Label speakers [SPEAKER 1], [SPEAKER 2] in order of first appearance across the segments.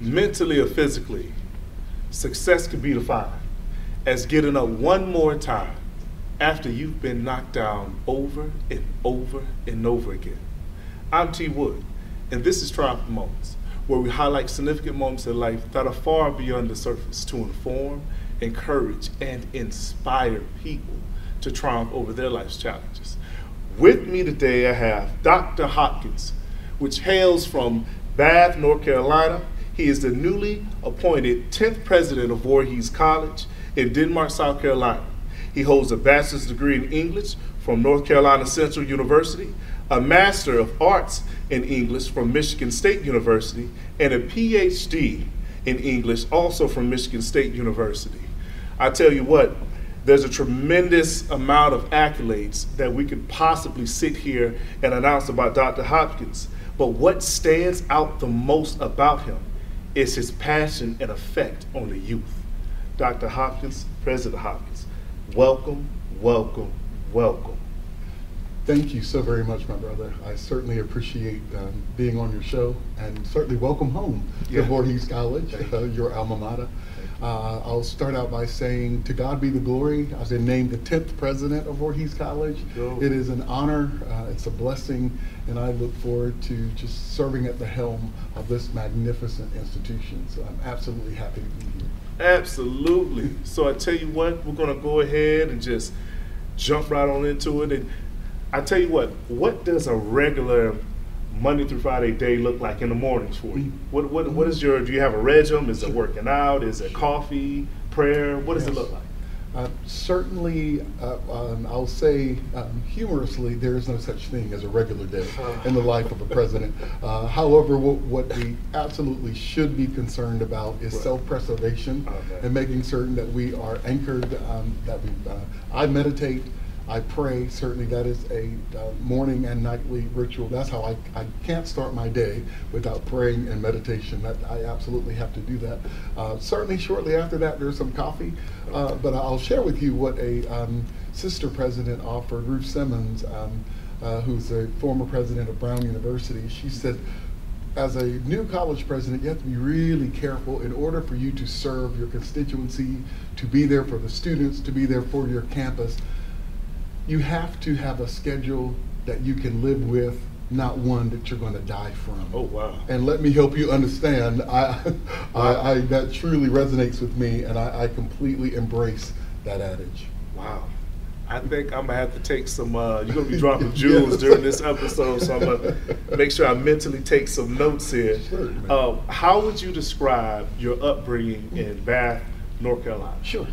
[SPEAKER 1] mentally or physically, success can be defined as getting up one more time after you've been knocked down over and over and over again. I'm T. Wood, and this is Triumph Moments, where we highlight significant moments in life that are far beyond the surface to inform, encourage, and inspire people to triumph over their life's challenges. With me today, I have Dr. Hopkins, which hails from Bath, North Carolina, he is the newly appointed 10th president of Voorhees College in Denmark, South Carolina. He holds a bachelor's degree in English from North Carolina Central University, a Master of Arts in English from Michigan State University, and a PhD in English also from Michigan State University. I tell you what, there's a tremendous amount of accolades that we could possibly sit here and announce about Dr. Hopkins. But what stands out the most about him is his passion and effect on the youth. Dr. Hopkins, President Hopkins, welcome, welcome, welcome.
[SPEAKER 2] Thank you so very much, my brother. I certainly appreciate um, being on your show and certainly welcome home yeah. to Voorhees College, uh, your alma mater. Uh, I'll start out by saying, to God be the glory. I've been named the 10th president of Voorhees College. It is an honor, uh, it's a blessing, and I look forward to just serving at the helm of this magnificent institution. So I'm absolutely happy to be here.
[SPEAKER 1] Absolutely. So I tell you what, we're going to go ahead and just jump right on into it. And I tell you what, what does a regular Monday through Friday day look like in the mornings for you? What what what is your? Do you have a regimen? Is it working out? Is it coffee, prayer? What does yes. it look like?
[SPEAKER 2] Uh, certainly, uh, um, I'll say um, humorously, there is no such thing as a regular day in the life of a president. Uh, however, what, what, we absolutely should be concerned about is right. self-preservation okay. and making certain that we are anchored, um, that we, uh, I meditate, I pray. Certainly, that is a uh, morning and nightly ritual. That's how I, I can't start my day without praying and meditation. That I absolutely have to do that. Uh, certainly, shortly after that, there's some coffee. Uh, but I'll share with you what a um, sister president offered, Ruth Simmons, um, uh, who's a former president of Brown University. She said, as a new college president, you have to be really careful in order for you to serve your constituency, to be there for the students, to be there for your campus you have to have a schedule that you can live with, not one that you're going to die from.
[SPEAKER 1] Oh wow!
[SPEAKER 2] And let me help you understand. I, I, I that truly resonates with me, and I, I, completely embrace that adage.
[SPEAKER 1] Wow. I think I'm gonna have to take some. Uh, you're gonna be dropping jewels yes. during this episode, so I'm gonna make sure I mentally take some notes here. Sure, uh, how would you describe your upbringing in Bath, North Carolina?
[SPEAKER 2] Sure.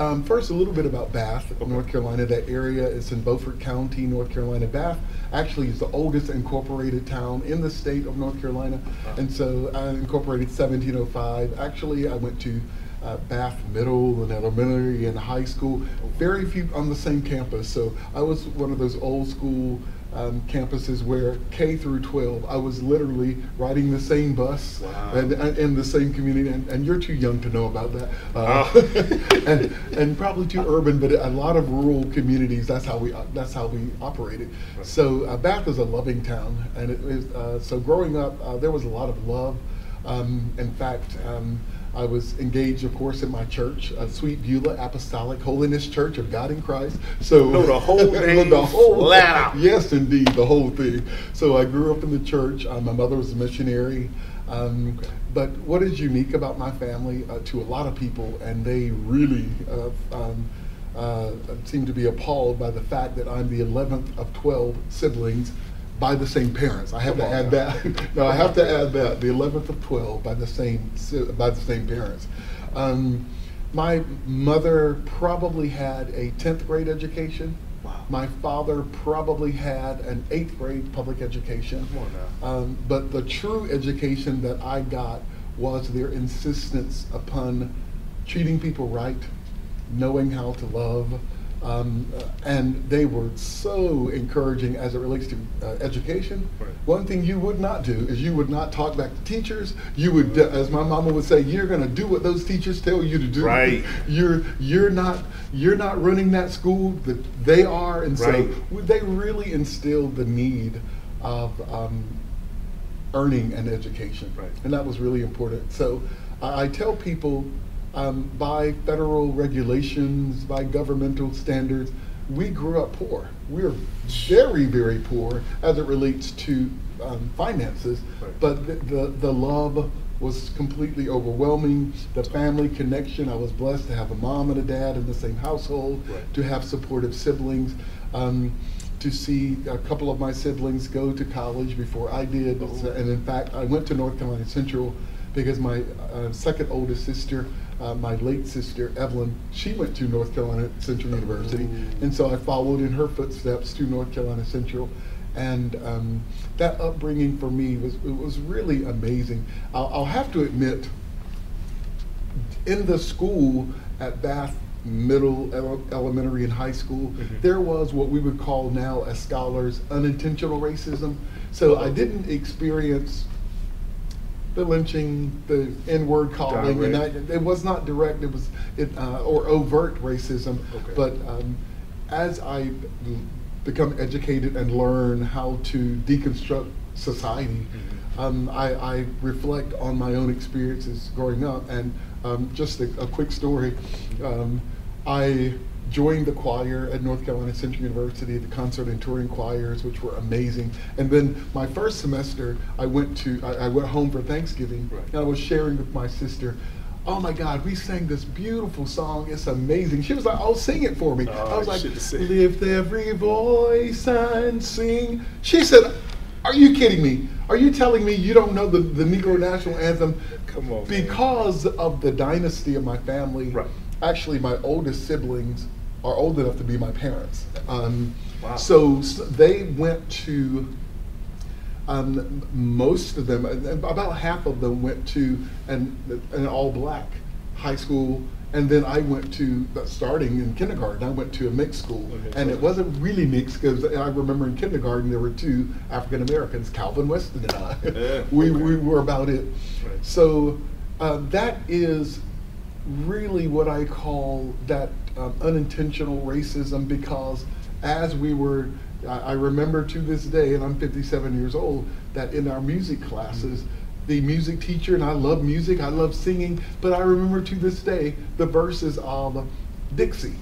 [SPEAKER 2] Um, first, a little bit about Bath. North Carolina. That area is in Beaufort County, North Carolina. Bath actually is the oldest incorporated town in the state of North Carolina, uh-huh. and so I incorporated 1705. Actually, I went to uh, Bath Middle and Elementary and high school, very few on the same campus. So I was one of those old school um, campuses where K through 12, I was literally riding the same bus wow. and, and in the same community. And, and, you're too young to know about that. Uh, oh. and, and probably too urban, but a lot of rural communities, that's how we, that's how we operated. Right. So uh, Bath is a loving town. And it is, uh, so growing up, uh, there was a lot of love. Um, in fact, um, I was engaged, of course, in my church, uh, Sweet Beulah Apostolic Holiness Church of God in Christ.
[SPEAKER 1] So no, the whole thing, the whole flat.
[SPEAKER 2] Yes, indeed, the whole thing. So I grew up in the church. Uh, my mother was a missionary. Um, okay. But what is unique about my family uh, to a lot of people, and they really uh, um, uh, seem to be appalled by the fact that I'm the 11th of 12 siblings by the same parents. I have Come to add now. that. no, I have to add that the 11th of 12 by the same by the same parents. Um, my mother probably had a 10th grade education. Wow. My father probably had an eighth grade public education. Come on Um, but the true education that I got was their insistence upon treating people right, knowing how to love, Um, uh, and they were so encouraging as it relates to uh, education.
[SPEAKER 1] Right.
[SPEAKER 2] One thing you would not do is you would not talk back to teachers. You would, uh, as my mama would say, you're going to do what those teachers tell you to do.
[SPEAKER 1] Right.
[SPEAKER 2] You're you're not you're not running that school. That they are, and
[SPEAKER 1] Right.
[SPEAKER 2] so they really instilled the need of um, earning an education,
[SPEAKER 1] Right.
[SPEAKER 2] and that was really important. So I I tell people um, by federal regulations, by governmental standards, we grew up poor. We're very, very poor as it relates to um, finances,
[SPEAKER 1] Right.
[SPEAKER 2] but the, the, the love was completely overwhelming. The family connection, I was blessed to have a mom and a dad in the same household,
[SPEAKER 1] Right.
[SPEAKER 2] to have supportive siblings. Um, to see a couple of my siblings go to college before I did.
[SPEAKER 1] Oh.
[SPEAKER 2] And in fact, I went to North Carolina Central because my uh, second oldest sister, uh, my late sister Evelyn, she went to North Carolina Central University, and so I followed in her footsteps to North Carolina Central. And um, that upbringing for me was it was really amazing. I'll, I'll have to admit, in the school at Bath Middle, ele- Elementary, and High School,
[SPEAKER 1] Mhm.
[SPEAKER 2] there was what we would call now as scholars unintentional racism. So I didn't experience the lynching, the N-word calling, and I, it was not direct. It was it uh, or overt racism.
[SPEAKER 1] Okay.
[SPEAKER 2] But um, as I become educated and learn how to deconstruct society,
[SPEAKER 1] Mhm.
[SPEAKER 2] um, I, I reflect on my own experiences growing up. And um, just a, a quick story. Um, I joined the choir at North Carolina Central University, the concert and touring choirs, which were amazing. And then my first semester, I went to I, I went home for Thanksgiving,
[SPEAKER 1] Right.
[SPEAKER 2] and I was sharing with my sister. Oh my God, we sang this beautiful song. It's amazing. She was like, "Oh, sing it for me."
[SPEAKER 1] Oh,
[SPEAKER 2] I was like, "Lift every voice and sing." She said, "Are you kidding me? Are you telling me you don't know the, the Negro National Anthem?"
[SPEAKER 1] Come on, man.
[SPEAKER 2] Because of the dynasty of my family,
[SPEAKER 1] Right.
[SPEAKER 2] actually, my oldest siblings are old enough to be my parents. Um,
[SPEAKER 1] Wow.
[SPEAKER 2] So s- they went to, um, most of them, about half of them went to an, an all black high school. And then I went to, uh, starting in kindergarten, I went to a mixed school.
[SPEAKER 1] Okay.
[SPEAKER 2] And it wasn't really mixed because I remember in kindergarten there were two African Americans, Calvin Weston and I.
[SPEAKER 1] Yeah,
[SPEAKER 2] we,
[SPEAKER 1] okay.
[SPEAKER 2] we were about it.
[SPEAKER 1] Right.
[SPEAKER 2] So uh, that is really what I call that um, unintentional racism because as we were, I, I remember to this day, and I'm 57 years old, that in our music classes, the music teacher, and I love music, I love singing, but I remember to this day the verses of Dixie.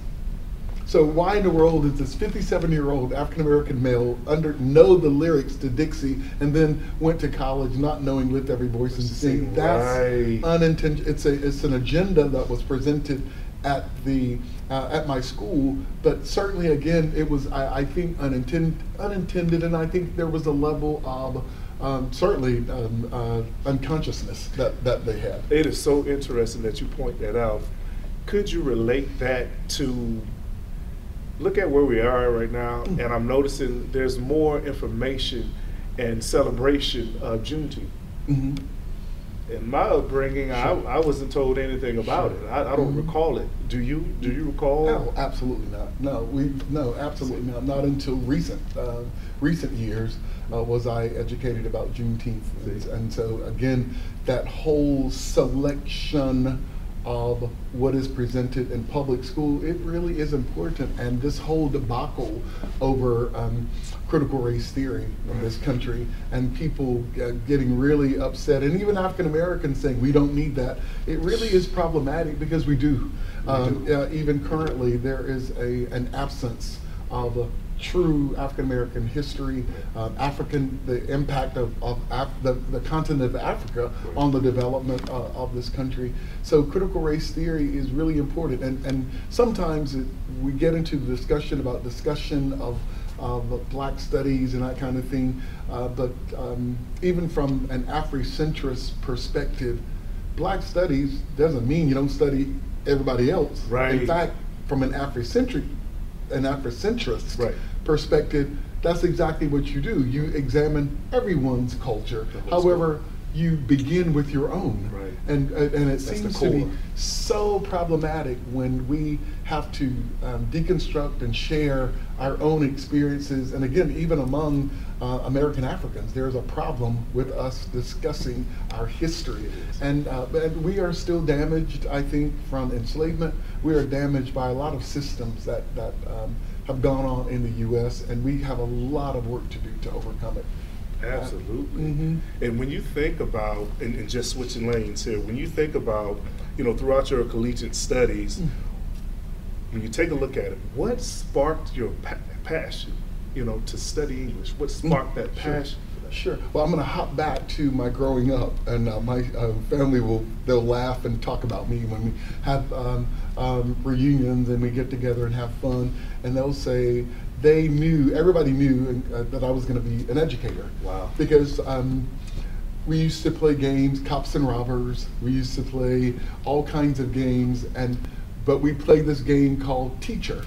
[SPEAKER 2] So why in the world is this 57-year-old African-American male under know the lyrics to Dixie and then went to college not knowing "Lift Every Voice and Sing"? That's
[SPEAKER 1] Right.
[SPEAKER 2] unintentional. It's a it's an agenda that was presented at the uh, at my school, but certainly again it was I, I think unintended unintended, and I think there was a level of um, certainly um, uh, unconsciousness that that they had.
[SPEAKER 1] It is so interesting that you point that out. Could you relate that to look at where we are right now?
[SPEAKER 2] Mm.
[SPEAKER 1] And I'm noticing there's more information and celebration of Juneteenth.
[SPEAKER 2] hmm
[SPEAKER 1] In my upbringing, I,
[SPEAKER 2] Sure.
[SPEAKER 1] I wasn't told anything about
[SPEAKER 2] Sure.
[SPEAKER 1] it. I, I don't
[SPEAKER 2] Mhm.
[SPEAKER 1] recall it. Do you? Do you recall?
[SPEAKER 2] No, absolutely not. No, we no, absolutely not. Not until recent uh, recent years uh, was I educated about Juneteenth, and, and so again, that whole selection of what is presented in public school, it really is important. And this whole debacle over um, critical race theory in this country, and people uh, getting really upset, and even African Americans saying we don't need that. It really is problematic because we do. Um, uh, even currently, there is a, an absence of true African American history, um, African, the impact of, of Af- the, the continent of Africa on the development uh, of this country. So critical race theory is really important. And, and sometimes it, we get into the discussion about discussion of, of black studies and that kind of thing. Uh, but um, even from an Afrocentrist perspective, black studies doesn't mean you don't study everybody else.
[SPEAKER 1] Right.
[SPEAKER 2] In fact, from an Afrocentric, an Afrocentrist
[SPEAKER 1] Right.
[SPEAKER 2] Perspective, that's exactly what you do. You examine everyone's culture. However, you begin with your own.
[SPEAKER 1] Right.
[SPEAKER 2] And, uh, and it
[SPEAKER 1] That's
[SPEAKER 2] seems to be so problematic when we have to um, deconstruct and share our own experiences. And again, even among uh, American Africans, there's a problem with us discussing our history. And, uh, and we are still damaged, I think, from enslavement. We are damaged by a lot of systems that, that um, have gone on in the U.S., and we have a lot of work to do to overcome it.
[SPEAKER 1] Absolutely.
[SPEAKER 2] Mhm.
[SPEAKER 1] And when you think about, and, and just switching lanes here, when you think about, you know, throughout your collegiate studies,
[SPEAKER 2] Mm.
[SPEAKER 1] when you take a look at it, what sparked your pa- passion, you know, to study English? What sparked that passion? that?
[SPEAKER 2] Sure. Well, I'm going to hop back to my growing up, and uh, my uh, family will they'll laugh and talk about me when we have um, um, reunions and we get together and have fun, and they'll say they knew everybody knew uh, that I was going to be an educator.
[SPEAKER 1] Wow.
[SPEAKER 2] Because. Um, we used to play games, cops and robbers. We used to play all kinds of games, and but we played this game called Teacher.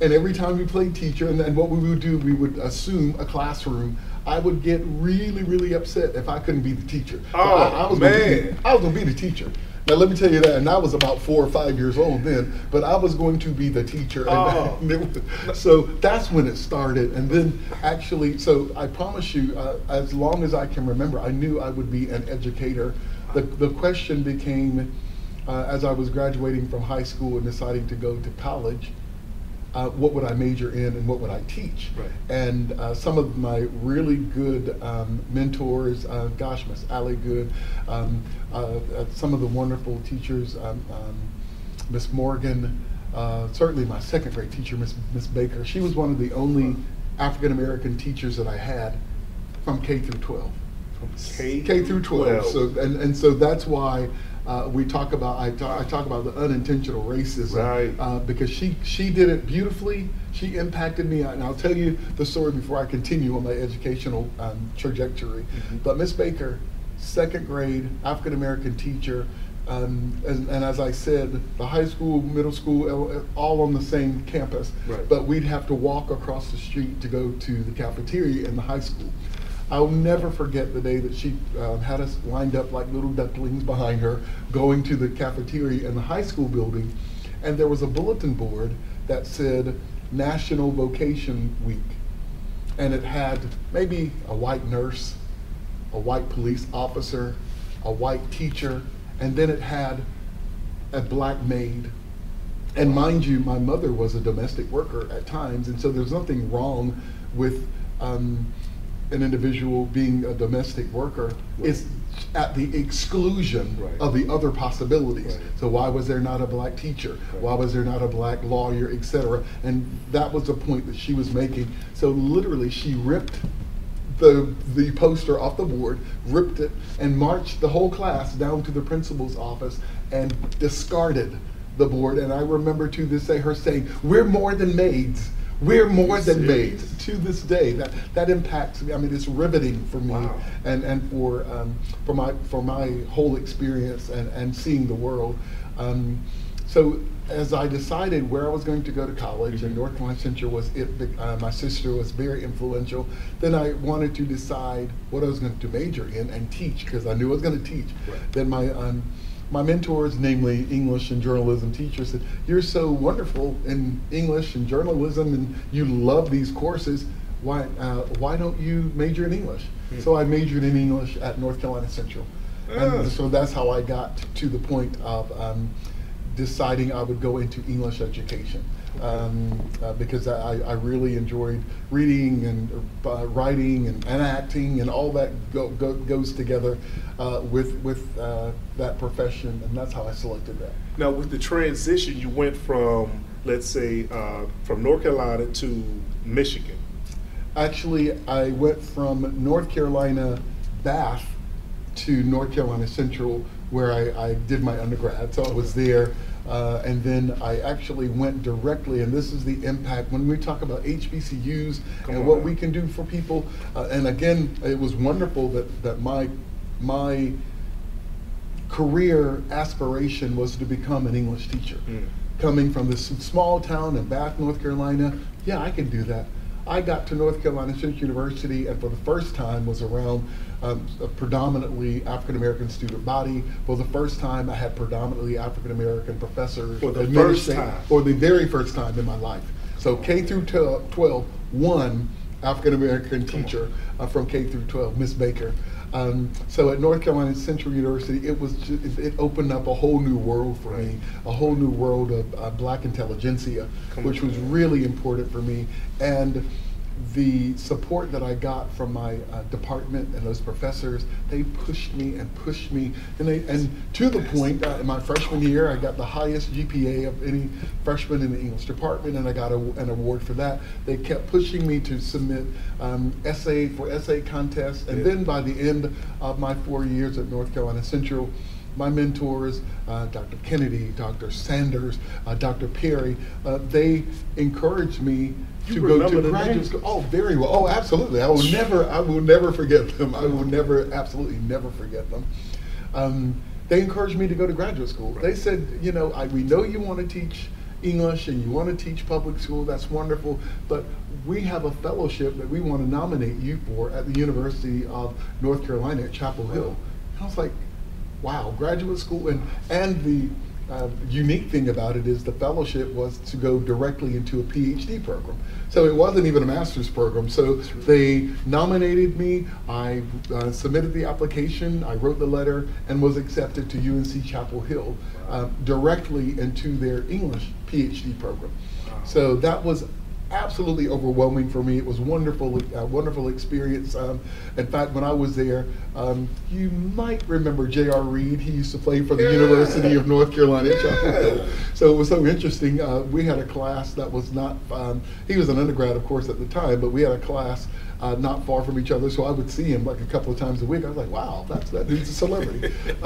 [SPEAKER 2] And every time we played teacher, and then what we would do, we would assume a classroom. I would get really, really upset if I couldn't be the teacher. So
[SPEAKER 1] Oh,
[SPEAKER 2] I, I was Gonna
[SPEAKER 1] man.
[SPEAKER 2] be, I was gonna be the teacher. Now let me tell you that, and I was about four or five years old then, but I was going to be the teacher. And,
[SPEAKER 1] Oh.
[SPEAKER 2] was- so that's when it started. And then actually, so I promise you, uh, as long as I can remember, I knew I would be an educator. The, the question became, uh, as I was graduating from high school and deciding to go to college, uh, what would I major in and what would I teach?
[SPEAKER 1] Right.
[SPEAKER 2] And uh, some of my really good um, mentors, uh, gosh, Miss Allie Good, um, uh, uh, some of the wonderful teachers, um, um, Miss Morgan, uh, certainly my second grade teacher, Miss Miss Baker. She was one of the only African American teachers that I had from K through 12.
[SPEAKER 1] From K,
[SPEAKER 2] K through 12. So and, and so that's why uh, we talk about I talk, I talk about the unintentional racism
[SPEAKER 1] Right.
[SPEAKER 2] uh, because she she did it beautifully. She impacted me, and I'll tell you the story before I continue on my educational um, trajectory.
[SPEAKER 1] Mhm.
[SPEAKER 2] But Miss Baker, second grade African American teacher. Um, and, and as I said, the high school, middle school, all on the same campus.
[SPEAKER 1] Right.
[SPEAKER 2] But we'd have to walk across the street to go to the cafeteria in the high school. I'll never forget the day that she uh, had us lined up like little ducklings behind her, going to the cafeteria in the high school building, and there was a bulletin board that said National Vocation Week, and it had maybe a white nurse, a white police officer, a white teacher, and then it had a black maid. And mind you, my mother was a domestic worker at times, and so there's nothing wrong with um, an individual being a domestic worker.
[SPEAKER 1] Right.
[SPEAKER 2] It's at the exclusion
[SPEAKER 1] Right.
[SPEAKER 2] of the other possibilities.
[SPEAKER 1] Right.
[SPEAKER 2] So why was there not a black teacher? Why was there not a black lawyer, et cetera? And that was the point that she was making. So literally, she ripped the the poster off the board, ripped it, and marched the whole class down to the principal's office and discarded the board. And I remember to this day her saying, "We're more than maids. We're more than
[SPEAKER 1] Serious?
[SPEAKER 2] maids." To this day, that that impacts me. I mean, it's riveting for me,
[SPEAKER 1] Wow.
[SPEAKER 2] and and for um, for my for my whole experience and and seeing the world. Um, so as I decided where I was going to go to college, and
[SPEAKER 1] Mhm.
[SPEAKER 2] North Carolina Central was it. Uh, my sister was very influential. Then I wanted to decide what I was going to major in and teach because I knew I was going to teach.
[SPEAKER 1] Right.
[SPEAKER 2] Then my um, my mentors, namely English and journalism teachers, said, "You're so wonderful in English and journalism, and you love these courses. Why uh, why don't you major in English?"
[SPEAKER 1] Hmm.
[SPEAKER 2] So I majored in English at North Carolina Central,
[SPEAKER 1] Ah.
[SPEAKER 2] and so that's how I got to the point of um, deciding I would go into English education. Um, uh, because I, I really enjoyed reading and uh, writing and, and acting and all that go, go, goes together uh, with with uh, that profession, and that's how I selected that.
[SPEAKER 1] Now, with the transition, you went from, let's say, uh, from North Carolina to Michigan.
[SPEAKER 2] Actually, I went from North Carolina Bath to North Carolina Central, where I, I did my undergrad. So I was there, uh, and then I actually went directly. And this is the impact when we talk about HBCUs
[SPEAKER 1] Come
[SPEAKER 2] and
[SPEAKER 1] on
[SPEAKER 2] what we can do for people. Uh, and again, it was wonderful that that my my career aspiration was to become an English teacher
[SPEAKER 1] Mm.
[SPEAKER 2] coming from this small town in Bath, North Carolina, yeah, I can do that. I got to North Carolina State University and for the first time was around um, a predominantly African American student body. For the first time, I had predominantly African American professors.
[SPEAKER 1] For the first time.
[SPEAKER 2] For the very first time in my life. So K through 12, 12 one African American teacher uh, from K through 12, Miss Baker. Um, so at North Carolina Central University, it was ju- it, it opened up a whole new world for me, a whole new world of uh, black intelligentsia, which was really important for me. And the support that I got from my uh, department and those professors, they pushed me and pushed me, and they and to the point uh, in my freshman year, I got the highest GPA of any freshman in the English department, and I got a, an award for that. They kept pushing me to submit um, essay for essay contests, and
[SPEAKER 1] Yeah.
[SPEAKER 2] then by the end of my four years at North Carolina Central. My mentors, uh, Dr. Kennedy, Dr. Sanders, uh, Dr. Perry, uh, they encouraged me
[SPEAKER 1] You
[SPEAKER 2] to go to graduate school. Oh, very well. Oh, absolutely. I will never, I will never forget them. I will never, absolutely never forget them. Um, they encouraged me to go to graduate school. They said, you know, I, we know you want to teach English and you want to teach public school. That's wonderful. But we have a fellowship that we want to nominate you for at the University of North Carolina at Chapel Hill. And I was like, wow, graduate school. And, and the uh, unique thing about it is the fellowship was to go directly into a PhD program. So it wasn't even a master's program. So they nominated me. I uh, submitted the application. I wrote the letter and was accepted to UNC Chapel Hill uh, directly into their English PhD program. So that was absolutely overwhelming for me. It was wonderful, uh, wonderful experience. Um, in fact, when I was there, um, you might remember J.R. Reid. He used to play for the
[SPEAKER 1] Yeah.
[SPEAKER 2] University of North Carolina at Chapel Hill. So it was so interesting. Uh, we had a class that was not. Um, he was an undergrad, of course, at the time, but we had a class. Uh, not far from each other, so I would see him like a couple of times a week. I was like, "Wow, that's that dude's a celebrity."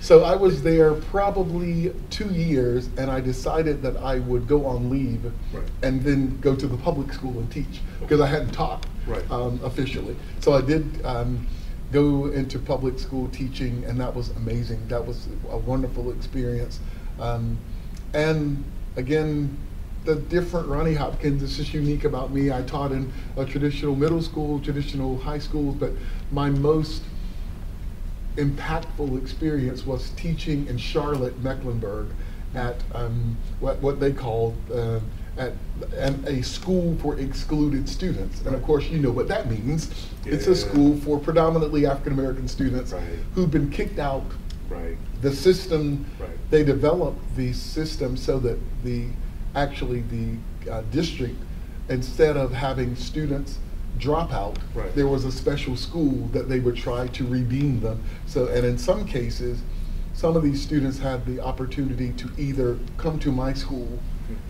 [SPEAKER 2] so I was there probably two years, and I decided that I would go on leave
[SPEAKER 1] Right.
[SPEAKER 2] and then go to the public school and teach because I hadn't taught
[SPEAKER 1] Right.
[SPEAKER 2] um, officially. So I did um, go into public school teaching, and that was amazing. That was a wonderful experience. Um, and again, the different Ronnie Hopkins is just unique about me. I taught in a traditional middle school, traditional high schools, but my most impactful experience was teaching in Charlotte, Mecklenburg, at um, what what they call uh, at an, a school for excluded students. And of course, you know what that means. It's a school for predominantly African American students
[SPEAKER 1] Right.
[SPEAKER 2] who've been kicked out.
[SPEAKER 1] Right.
[SPEAKER 2] The system
[SPEAKER 1] Right.
[SPEAKER 2] they developed the system so that the actually the uh, district instead of having students drop out
[SPEAKER 1] Right.
[SPEAKER 2] there was a special school that they would try to redeem them so and in some cases some of these students had the opportunity to either come to my school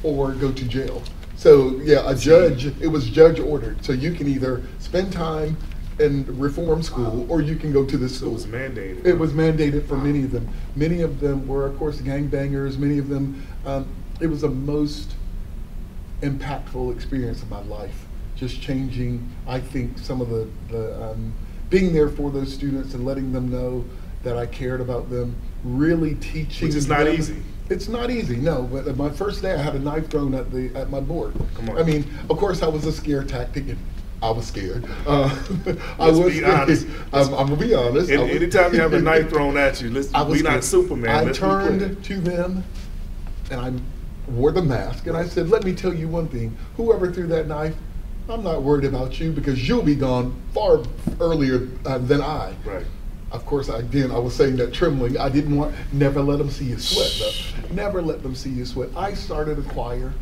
[SPEAKER 2] or go to jail so yeah a judge it was judge ordered so you can either spend time in reform school or you can go to this
[SPEAKER 1] So
[SPEAKER 2] school
[SPEAKER 1] it was mandated.
[SPEAKER 2] it was mandated for many of them. Many of them were, of course, gangbangers. Many of them, um, it was the most impactful experience of my life. Just changing, I think, some of the, the um, being there for those students and letting them know that I cared about them. Really teaching,
[SPEAKER 1] Which is not
[SPEAKER 2] them-
[SPEAKER 1] easy.
[SPEAKER 2] It's not easy, no. But my first day, I had a knife thrown at the at my board.
[SPEAKER 1] Come on.
[SPEAKER 2] I mean, of course, I was a scare tactic. And I was scared. Uh, I
[SPEAKER 1] Let's
[SPEAKER 2] was
[SPEAKER 1] be honest.
[SPEAKER 2] I'm, I'm gonna be honest. I
[SPEAKER 1] Any,
[SPEAKER 2] was-
[SPEAKER 1] anytime you have a knife thrown at you, let's
[SPEAKER 2] was
[SPEAKER 1] not. Superman.
[SPEAKER 2] I
[SPEAKER 1] let's
[SPEAKER 2] turned to them and I wore the mask and I said, let me tell you one thing. Whoever threw that knife, I'm not worried about you because you'll be gone far earlier uh, than I.
[SPEAKER 1] Right.
[SPEAKER 2] Of course, again, I was saying that trembling. I didn't want, never let them see you sweat, though. Never let them see you sweat. I started a choir.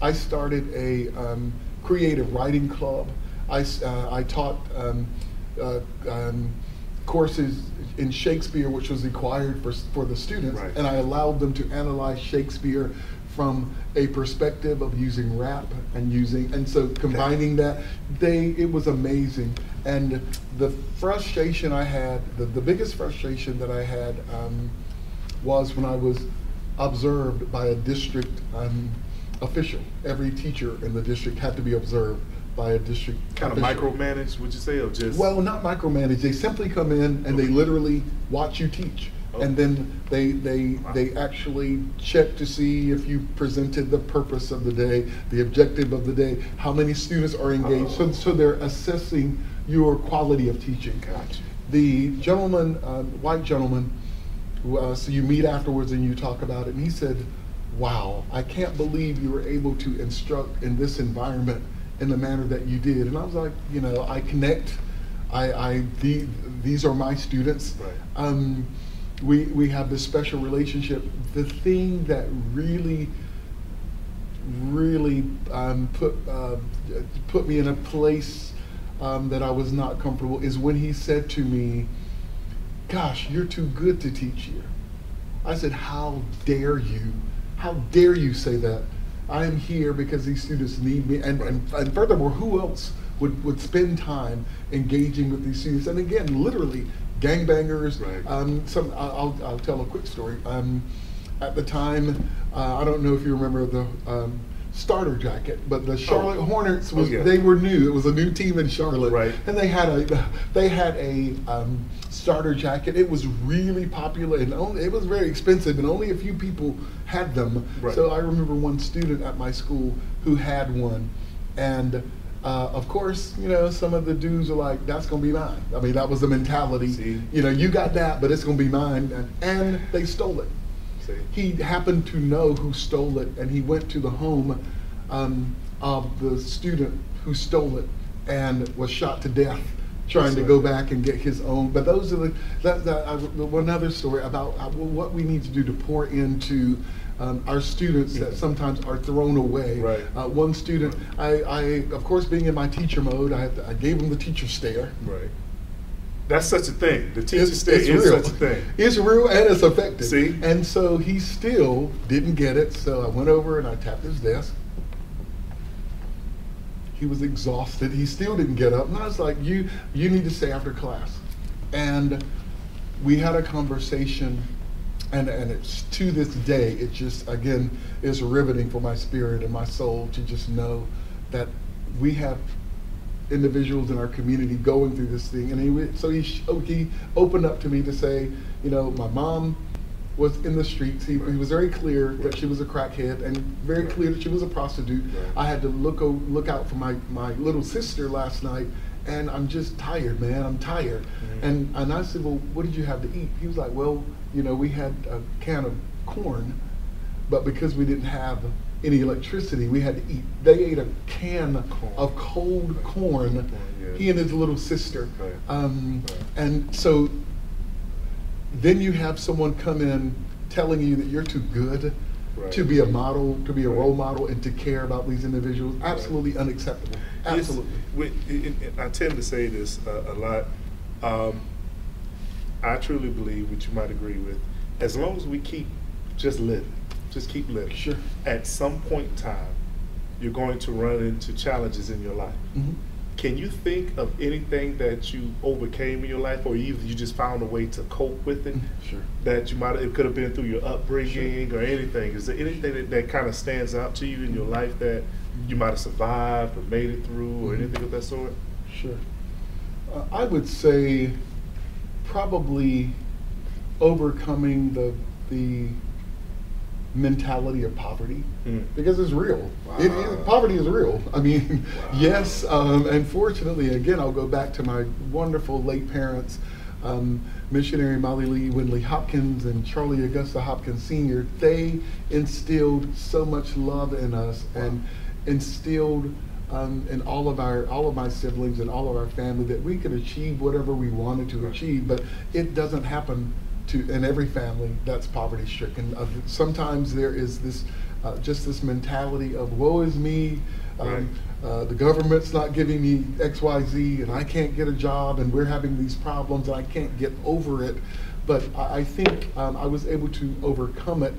[SPEAKER 2] I started a um, creative writing club. I, uh, I taught um, uh, um, courses in Shakespeare, which was required for, for the students,
[SPEAKER 1] Right.
[SPEAKER 2] and I allowed them to analyze Shakespeare from a perspective of using rap and using, and so combining that, they, it was amazing. And the frustration I had, the, the biggest frustration that I had um, was when I was observed by a district um, official. Every teacher in the district had to be observed by a district
[SPEAKER 1] Kind of
[SPEAKER 2] official.
[SPEAKER 1] micromanaged, would you say, or just?
[SPEAKER 2] Well, not micromanage. They simply come in and they literally watch you teach. And then they, they, they actually check to see if you presented the purpose of the day, the objective of the day, how many students are engaged. So, so they're assessing your quality of teaching.
[SPEAKER 1] Gotcha.
[SPEAKER 2] The gentleman, uh, white gentleman, who, uh, so you meet afterwards and you talk about it, and he said, "Wow, I can't believe you were able to instruct in this environment in the manner that you did." And I was like, you know, I connect. I, I the, these are my students.
[SPEAKER 1] Right.
[SPEAKER 2] Um, we we have this special relationship. The thing that really really um, put uh, put me in a place um, that I was not comfortable is when he said to me, "Gosh, you're too good to teach here." I said, "How dare you? How dare you say that? I am here because these students need me." And and, and furthermore, who else would would spend time engaging with these students? And again, literally, gangbangers.
[SPEAKER 1] Right.
[SPEAKER 2] Um, some I'll, I'll tell a quick story. Um, at the time, uh, I don't know if you remember the um, starter jacket, but the Charlotte
[SPEAKER 1] Oh.
[SPEAKER 2] Hornets
[SPEAKER 1] Oh, yeah.
[SPEAKER 2] they were new. It was a new team in Charlotte,
[SPEAKER 1] Right.
[SPEAKER 2] And they had a they had a um, starter jacket. It was really popular and only, it was very expensive, and only a few people had them.
[SPEAKER 1] Right.
[SPEAKER 2] So I remember one student at my school who had one, and. Uh, of course, you know some of the dudes are like, "That's gonna be mine." I mean, that was the mentality.
[SPEAKER 1] See?
[SPEAKER 2] You know, you got that, but it's gonna be mine, and, and they stole it
[SPEAKER 1] See?
[SPEAKER 2] he happened to know who stole it, and he went to the home um, of the student who stole it and was shot to death trying to go back and get his own. But those are the that, that one other story about uh, what we need to do to pour into. Um, our students that
[SPEAKER 1] Mhm.
[SPEAKER 2] sometimes are thrown away.
[SPEAKER 1] Right.
[SPEAKER 2] Uh, one student, I, I, of course, being in my teacher mode, I, to- I gave him the teacher stare.
[SPEAKER 1] Right. That's such a thing. The teacher
[SPEAKER 2] It's,
[SPEAKER 1] stay
[SPEAKER 2] it's
[SPEAKER 1] is
[SPEAKER 2] real.
[SPEAKER 1] such a thing.
[SPEAKER 2] It's real and it's effective.
[SPEAKER 1] See?
[SPEAKER 2] And so he still didn't get it. So I went over and I tapped his desk. He was exhausted. He still didn't get up. And I was like, "You, you need to stay after class." And we had a conversation, and and it's to this day, it just again is riveting for my spirit and my soul to just know that we have individuals in our community going through this thing. And he, so he, oh, he opened up to me to say, you know, my mom was in the streets. He, he was very clear that she was a crackhead and very
[SPEAKER 1] Right.
[SPEAKER 2] clear that she was a prostitute.
[SPEAKER 1] Right.
[SPEAKER 2] I had to look look out for my, my little sister last night. And I'm just tired, man. I'm tired.
[SPEAKER 1] Mhm.
[SPEAKER 2] And and I said, well, what did you have to eat? He was like, well, you know, we had a can of corn, but because we didn't have any electricity, we had to eat. They ate a can
[SPEAKER 1] Corn.
[SPEAKER 2] of cold corn.
[SPEAKER 1] Corn, yeah.
[SPEAKER 2] He and his little sister.
[SPEAKER 1] Right.
[SPEAKER 2] Um,
[SPEAKER 1] Right.
[SPEAKER 2] And so then you have someone come in telling you that you're too good
[SPEAKER 1] Right.
[SPEAKER 2] to be a model, to be a
[SPEAKER 1] Right.
[SPEAKER 2] role model, and to care about these individuals.
[SPEAKER 1] Right.
[SPEAKER 2] Absolutely unacceptable. Absolutely.
[SPEAKER 1] we- and- and I tend to say this uh, a lot. Um, I truly believe, which you might agree with, as long as we keep just living, just keep living.
[SPEAKER 2] Sure.
[SPEAKER 1] At some point in time, you're going to run into challenges in your life.
[SPEAKER 2] Mhm.
[SPEAKER 1] Can you think of anything that you overcame in your life, or either you just found a way to cope with it?
[SPEAKER 2] Sure.
[SPEAKER 1] That you might it could have been through your upbringing or anything. Is there anything that, that kind of stands out to you in your life that you might have survived or made it through, or
[SPEAKER 2] Mhm.
[SPEAKER 1] anything of that sort?
[SPEAKER 2] Sure. Uh, I would say probably overcoming the the mentality of poverty
[SPEAKER 1] Mm.
[SPEAKER 2] because it's real. It
[SPEAKER 1] Wow.
[SPEAKER 2] is, poverty is real. I mean,
[SPEAKER 1] Wow.
[SPEAKER 2] yes. Um, and fortunately, again, I'll go back to my wonderful late parents, um, missionary Molly Lee Windley Hopkins and Charlie Augusta Hopkins Sr. They instilled so much love in us and instilled um, in all of our all of my siblings and all of our family that we could achieve whatever we wanted to
[SPEAKER 1] Right.
[SPEAKER 2] achieve. But it doesn't happen to in every family that's poverty stricken. Uh, sometimes there is this uh, just this mentality of woe is me. Um,
[SPEAKER 1] Right.
[SPEAKER 2] uh, the government's not giving me X, Y, Z, and I can't get a job, and we're having these problems, and I can't get over it. But I, I think um, I was able to overcome it,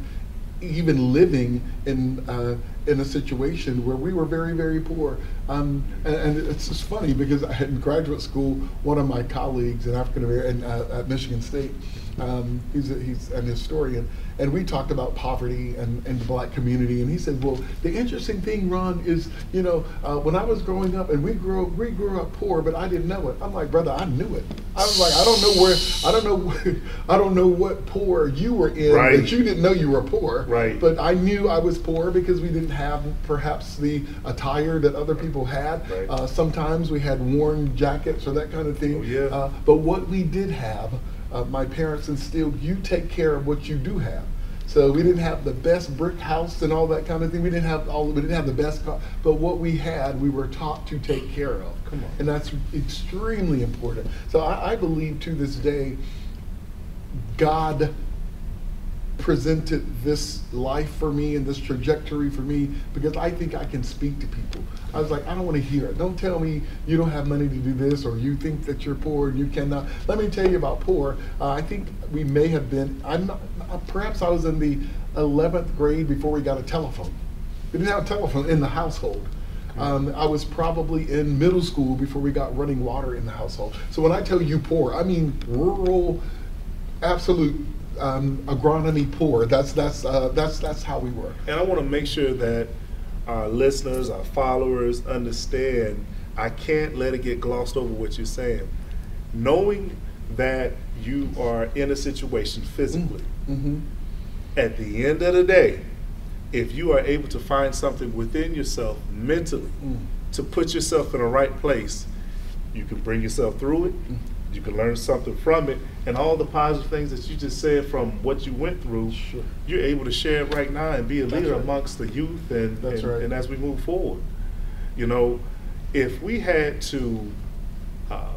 [SPEAKER 2] even living in uh, in a situation where we were very, very poor. Um, and, and it's just funny because I had in graduate school, one of my colleagues in African American uh, at Michigan State, Um, he's a, he's an historian, and we talked about poverty and, and the black community. And he said, "Well, the interesting thing, Ron, is you know uh, when I was growing up, and we grew we grew up poor, but I didn't know it. I'm like, brother, I knew it. I was like, I don't know where, I don't know, I don't know what poor you were in
[SPEAKER 1] Right.
[SPEAKER 2] that you didn't know you were poor.
[SPEAKER 1] Right.
[SPEAKER 2] But I knew I was poor because we didn't have perhaps the attire that other people had.
[SPEAKER 1] Right.
[SPEAKER 2] Uh, sometimes we had worn jackets or that kind of thing.
[SPEAKER 1] Oh, yeah.
[SPEAKER 2] Uh, but what we did have, uh, my parents instilled, you take care of what you do have. So we didn't have the best brick house and all that kind of thing. We didn't have all. We didn't have the best car, but what we had, we were taught to take care of.
[SPEAKER 1] Come on.
[SPEAKER 2] And that's extremely important. So I, I believe to this day, God presented this life for me and this trajectory for me because I think I can speak to people. I was like, I don't want to hear it. Don't tell me you don't have money to do this or you think that you're poor and you cannot. Let me tell you about poor. Uh, I think we may have been, I'm not, uh, perhaps I was in the 11th grade before we got a telephone. We didn't have a telephone in the household. Um, I was probably in middle school before we got running water in the household. So when I tell you poor, I mean rural, absolute um, agronomy poor. That's that's uh, that's that's how we work.
[SPEAKER 1] And I want to make sure that our listeners, our followers understand I can't let it get glossed over what you're saying. Knowing that you are in a situation physically,
[SPEAKER 2] Mm-hmm.
[SPEAKER 1] at the end of the day, if you are able to find something within yourself mentally
[SPEAKER 2] Mm.
[SPEAKER 1] to put yourself in the right place, you can bring yourself through it.
[SPEAKER 2] Mm.
[SPEAKER 1] You can learn something from it, and all the positive things that you just said from what you went through,
[SPEAKER 2] Sure.
[SPEAKER 1] you're able to share it right now and be a
[SPEAKER 2] That's
[SPEAKER 1] leader
[SPEAKER 2] right.
[SPEAKER 1] amongst the youth and, and,
[SPEAKER 2] right.
[SPEAKER 1] and as we move forward. You know, if we had to um,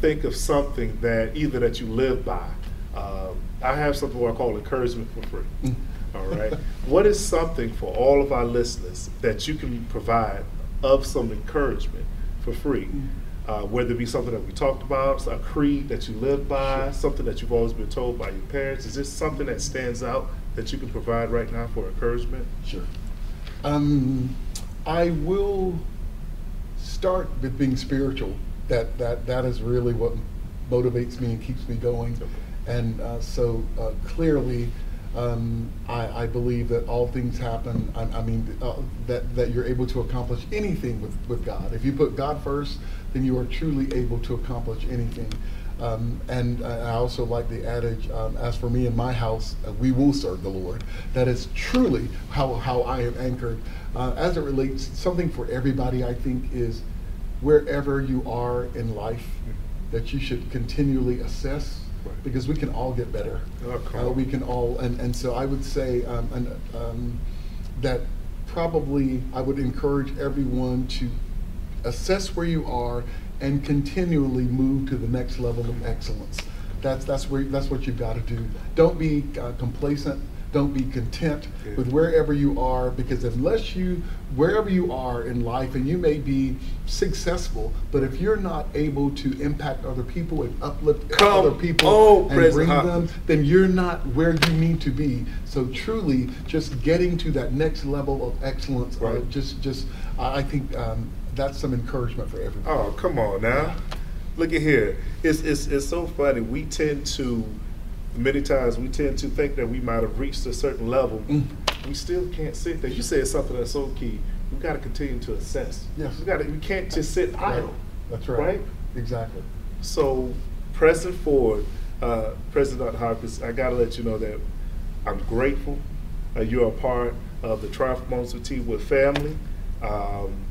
[SPEAKER 1] think of something that either that you live by, um, I have something what I call encouragement for free. All right. what is something for all of our listeners that you can provide of some encouragement for free?
[SPEAKER 2] Mm.
[SPEAKER 1] Uh, whether it be something that we talked about, a creed that you live by, something that you've always been told by your parents. Is this something that stands out that you can provide right now for encouragement?
[SPEAKER 2] Sure. Um, I will start with being spiritual. That that that is really what motivates me and keeps me going.
[SPEAKER 1] Okay.
[SPEAKER 2] And uh, so uh, clearly, um, I, I believe that all things happen. I, I mean, uh, that that you're able to accomplish anything with with God. If you put God first, then you are truly able to accomplish anything. Um, and uh, I also like the adage, um, as for me and my house, uh, we will serve the Lord. That is truly how, how I am anchored. Uh, as it relates, something for everybody, I think, is wherever you are in life, that you should continually assess
[SPEAKER 1] Right.
[SPEAKER 2] because we can all get better.
[SPEAKER 1] Oh,
[SPEAKER 2] Uh, we can all, and, and so I would say um, and, um, that probably I would encourage everyone to assess where you are and continually move to the next level of excellence. That's that's where that's what you've got to do. Don't be uh, complacent. Don't be content
[SPEAKER 1] Yeah.
[SPEAKER 2] with wherever you are because unless you wherever you are in life and you may be successful, but if you're not able to impact other people and uplift
[SPEAKER 1] Come
[SPEAKER 2] other people
[SPEAKER 1] on,
[SPEAKER 2] and bring them then you're not where you need to be. So truly, just getting to that next level of excellence, uh,
[SPEAKER 1] Right.
[SPEAKER 2] just just I I think um, that's some encouragement for everybody.
[SPEAKER 1] Oh, come on now. Look at here. It's, it's, it's so funny. We tend to, many times, we tend to think that we might have reached a certain level.
[SPEAKER 2] Mm.
[SPEAKER 1] We still can't sit there. You said something that's so key. We got to continue to assess.
[SPEAKER 2] Yes.
[SPEAKER 1] We got to. We can't just sit idle.
[SPEAKER 2] That's right.
[SPEAKER 1] Right?
[SPEAKER 2] Exactly.
[SPEAKER 1] So, pressing forward, uh, President Dr. Hopkins, I got to let you know that I'm grateful. Uh, you're a part of the Triumph Moments Team with family. Um,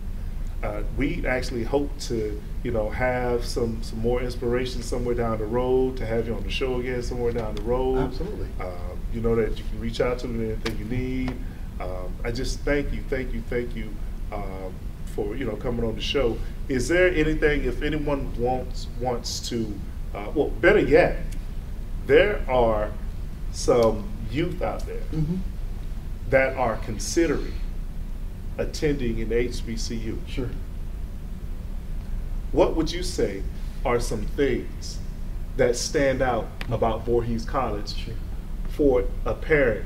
[SPEAKER 1] uh, we actually hope to, you know, have some some more inspiration somewhere down the road to have you on the show again somewhere down the road.
[SPEAKER 2] Absolutely.
[SPEAKER 1] Um, you know that you can reach out to me with anything you need. Um, I just thank you, thank you, thank you um, for you know coming on the show. Is there anything if anyone wants wants to? Uh, well, better yet, there are some youth out there
[SPEAKER 2] hmm
[SPEAKER 1] that are considering attending an HBCU.
[SPEAKER 2] Sure.
[SPEAKER 1] What would you say are some things that stand out about Voorhees College
[SPEAKER 2] Sure.
[SPEAKER 1] for a parent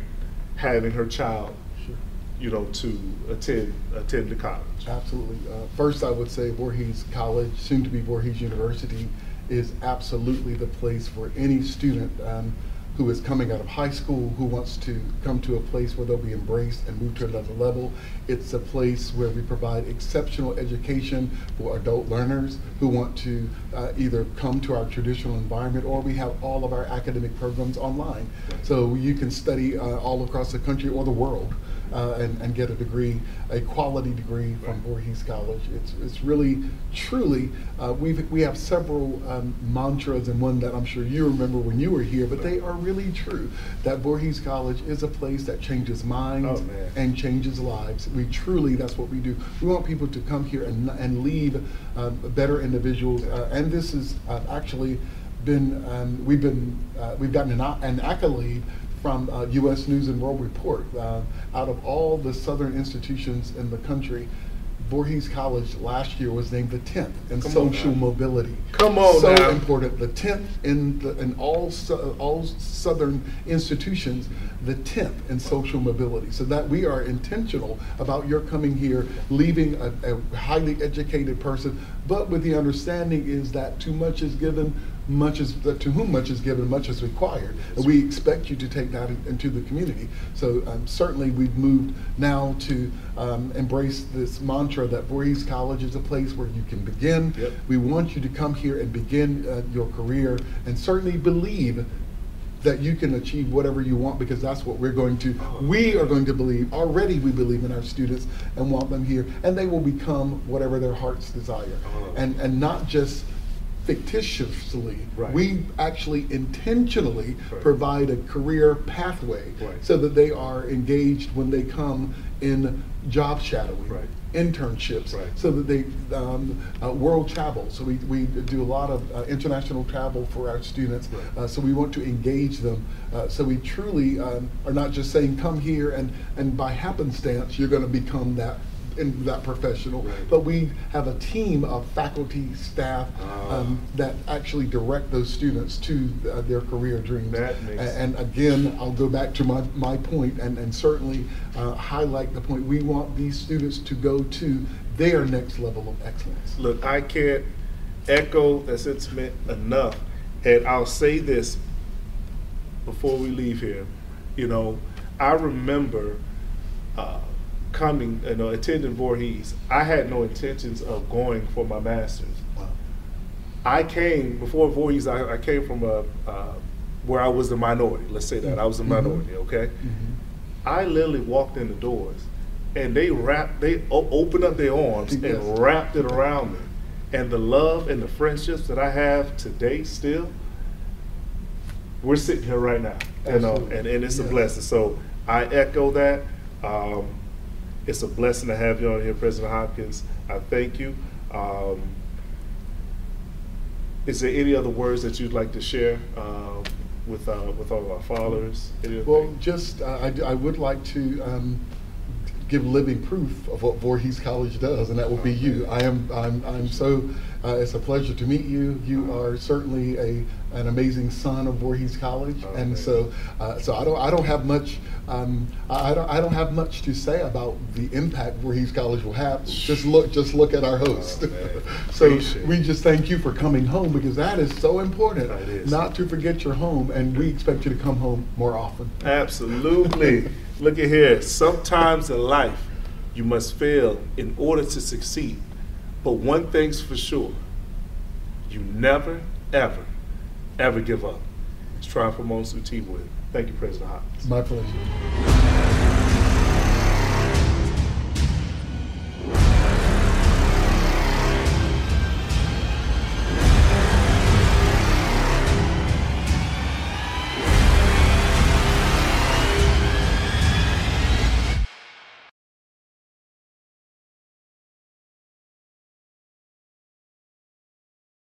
[SPEAKER 1] having her child,
[SPEAKER 2] Sure.
[SPEAKER 1] you know, to attend attend the college?
[SPEAKER 2] Absolutely. Uh, first, I would say Voorhees College, soon to be Voorhees University, is absolutely the place for any student um, who is coming out of high school, who wants to come to a place where they'll be embraced and move to another level. It's a place where we provide exceptional education for adult learners who want to uh, either come to our traditional environment or we have all of our academic programs online. So you can study uh, all across the country or the world uh, and, and get a degree, a quality degree from. Voorhees College. It's, it's really, truly, uh, we've, we have several um, mantras and one that I'm sure you remember when you were here, but they are really true. That Voorhees College is a place that changes minds
[SPEAKER 1] Oh,
[SPEAKER 2] and changes lives. We truly, that's what we do. We want people to come here and, and leave um, better individuals. Uh, and this is uh, actually been, um, we've been, uh, we've gotten an, an accolade from uh, U.S. News and World Report. Uh, out of all the southern institutions in the country, Voorhees College last year was named the 10th in
[SPEAKER 1] Come
[SPEAKER 2] social mobility.
[SPEAKER 1] Come on
[SPEAKER 2] so
[SPEAKER 1] now.
[SPEAKER 2] important. The 10th in the, in all all southern institutions, the 10th in social mobility. So that we are intentional about your coming here, leaving a, a highly educated person, but with the understanding is that too much is given, much is to whom much is given, much is required. And we expect you to take that in- into the community. So um, certainly we've moved now to um, embrace this mantra that Voorhees College is a place where you can begin.
[SPEAKER 1] Yep.
[SPEAKER 2] We want you to come here and begin uh, your career and certainly believe that you can achieve whatever you want because that's what we're going to we are going to believe already we believe in our students and want them here and they will become whatever their hearts desire
[SPEAKER 1] Oh.
[SPEAKER 2] and and not just fictitiously
[SPEAKER 1] Right.
[SPEAKER 2] we actually intentionally
[SPEAKER 1] Right.
[SPEAKER 2] provide a career pathway
[SPEAKER 1] Right.
[SPEAKER 2] so that they are engaged when they come in job shadowing internships so that they um, uh, world travel so we, we do a lot of uh, international travel for our students uh, so we want to engage them uh, so we truly um, are not just saying come here and and by happenstance you're going to become that in that professional
[SPEAKER 1] Right.
[SPEAKER 2] but we have a team of faculty staff
[SPEAKER 1] Ah.
[SPEAKER 2] um, that actually direct those students to uh, their career dreams
[SPEAKER 1] That makes-
[SPEAKER 2] A- and again I'll go back to my, my point and, and certainly uh, highlight the point we want these students to go to their next level of excellence
[SPEAKER 1] Look, I can't echo that sentiment enough. And I'll say this before we leave here. You know, I remember uh, coming, you know, attending Voorhees. I had no intentions of going for my master's.
[SPEAKER 2] wow.
[SPEAKER 1] I came before Voorhees. I, I came from a uh, where I was the minority. Let's say that I was a
[SPEAKER 2] Mhm.
[SPEAKER 1] minority. Okay.
[SPEAKER 2] Mhm.
[SPEAKER 1] I literally walked in the doors, and they wrapped, they o- opened up their arms
[SPEAKER 2] Yes.
[SPEAKER 1] and wrapped it around me. And the love and the friendships that I have today, still, we're sitting here right now, you know, and, and it's a blessing. So I echo that. Um, it's a blessing to have you on here, President Hopkins. I thank you. Um, is there any other words that you'd like to share um, with uh, with all of our followers? Any other
[SPEAKER 2] Well, just, uh, I, I would like to um, give living proof of what Voorhees College does, and that will be you. I am, I'm, I'm so, uh, it's a pleasure to meet you. You are certainly a, an amazing son of Voorhees College,
[SPEAKER 1] Oh,
[SPEAKER 2] and so, uh, so I don't, I don't have much, um, I, I don't, I don't have much to say about the impact Voorhees College will have. Just look, just look at our host.
[SPEAKER 1] Oh,
[SPEAKER 2] so
[SPEAKER 1] Appreciate
[SPEAKER 2] we just thank you for coming home because that is so important.
[SPEAKER 1] Is.
[SPEAKER 2] Not to forget your home, and we expect you to come home more often.
[SPEAKER 1] Absolutely. Look at here. Sometimes in life, you must fail in order to succeed. But one thing's for sure you never, ever, ever give up. It's Triumph Ramon T. Wood. Thank you, President Hopkins.
[SPEAKER 2] My pleasure.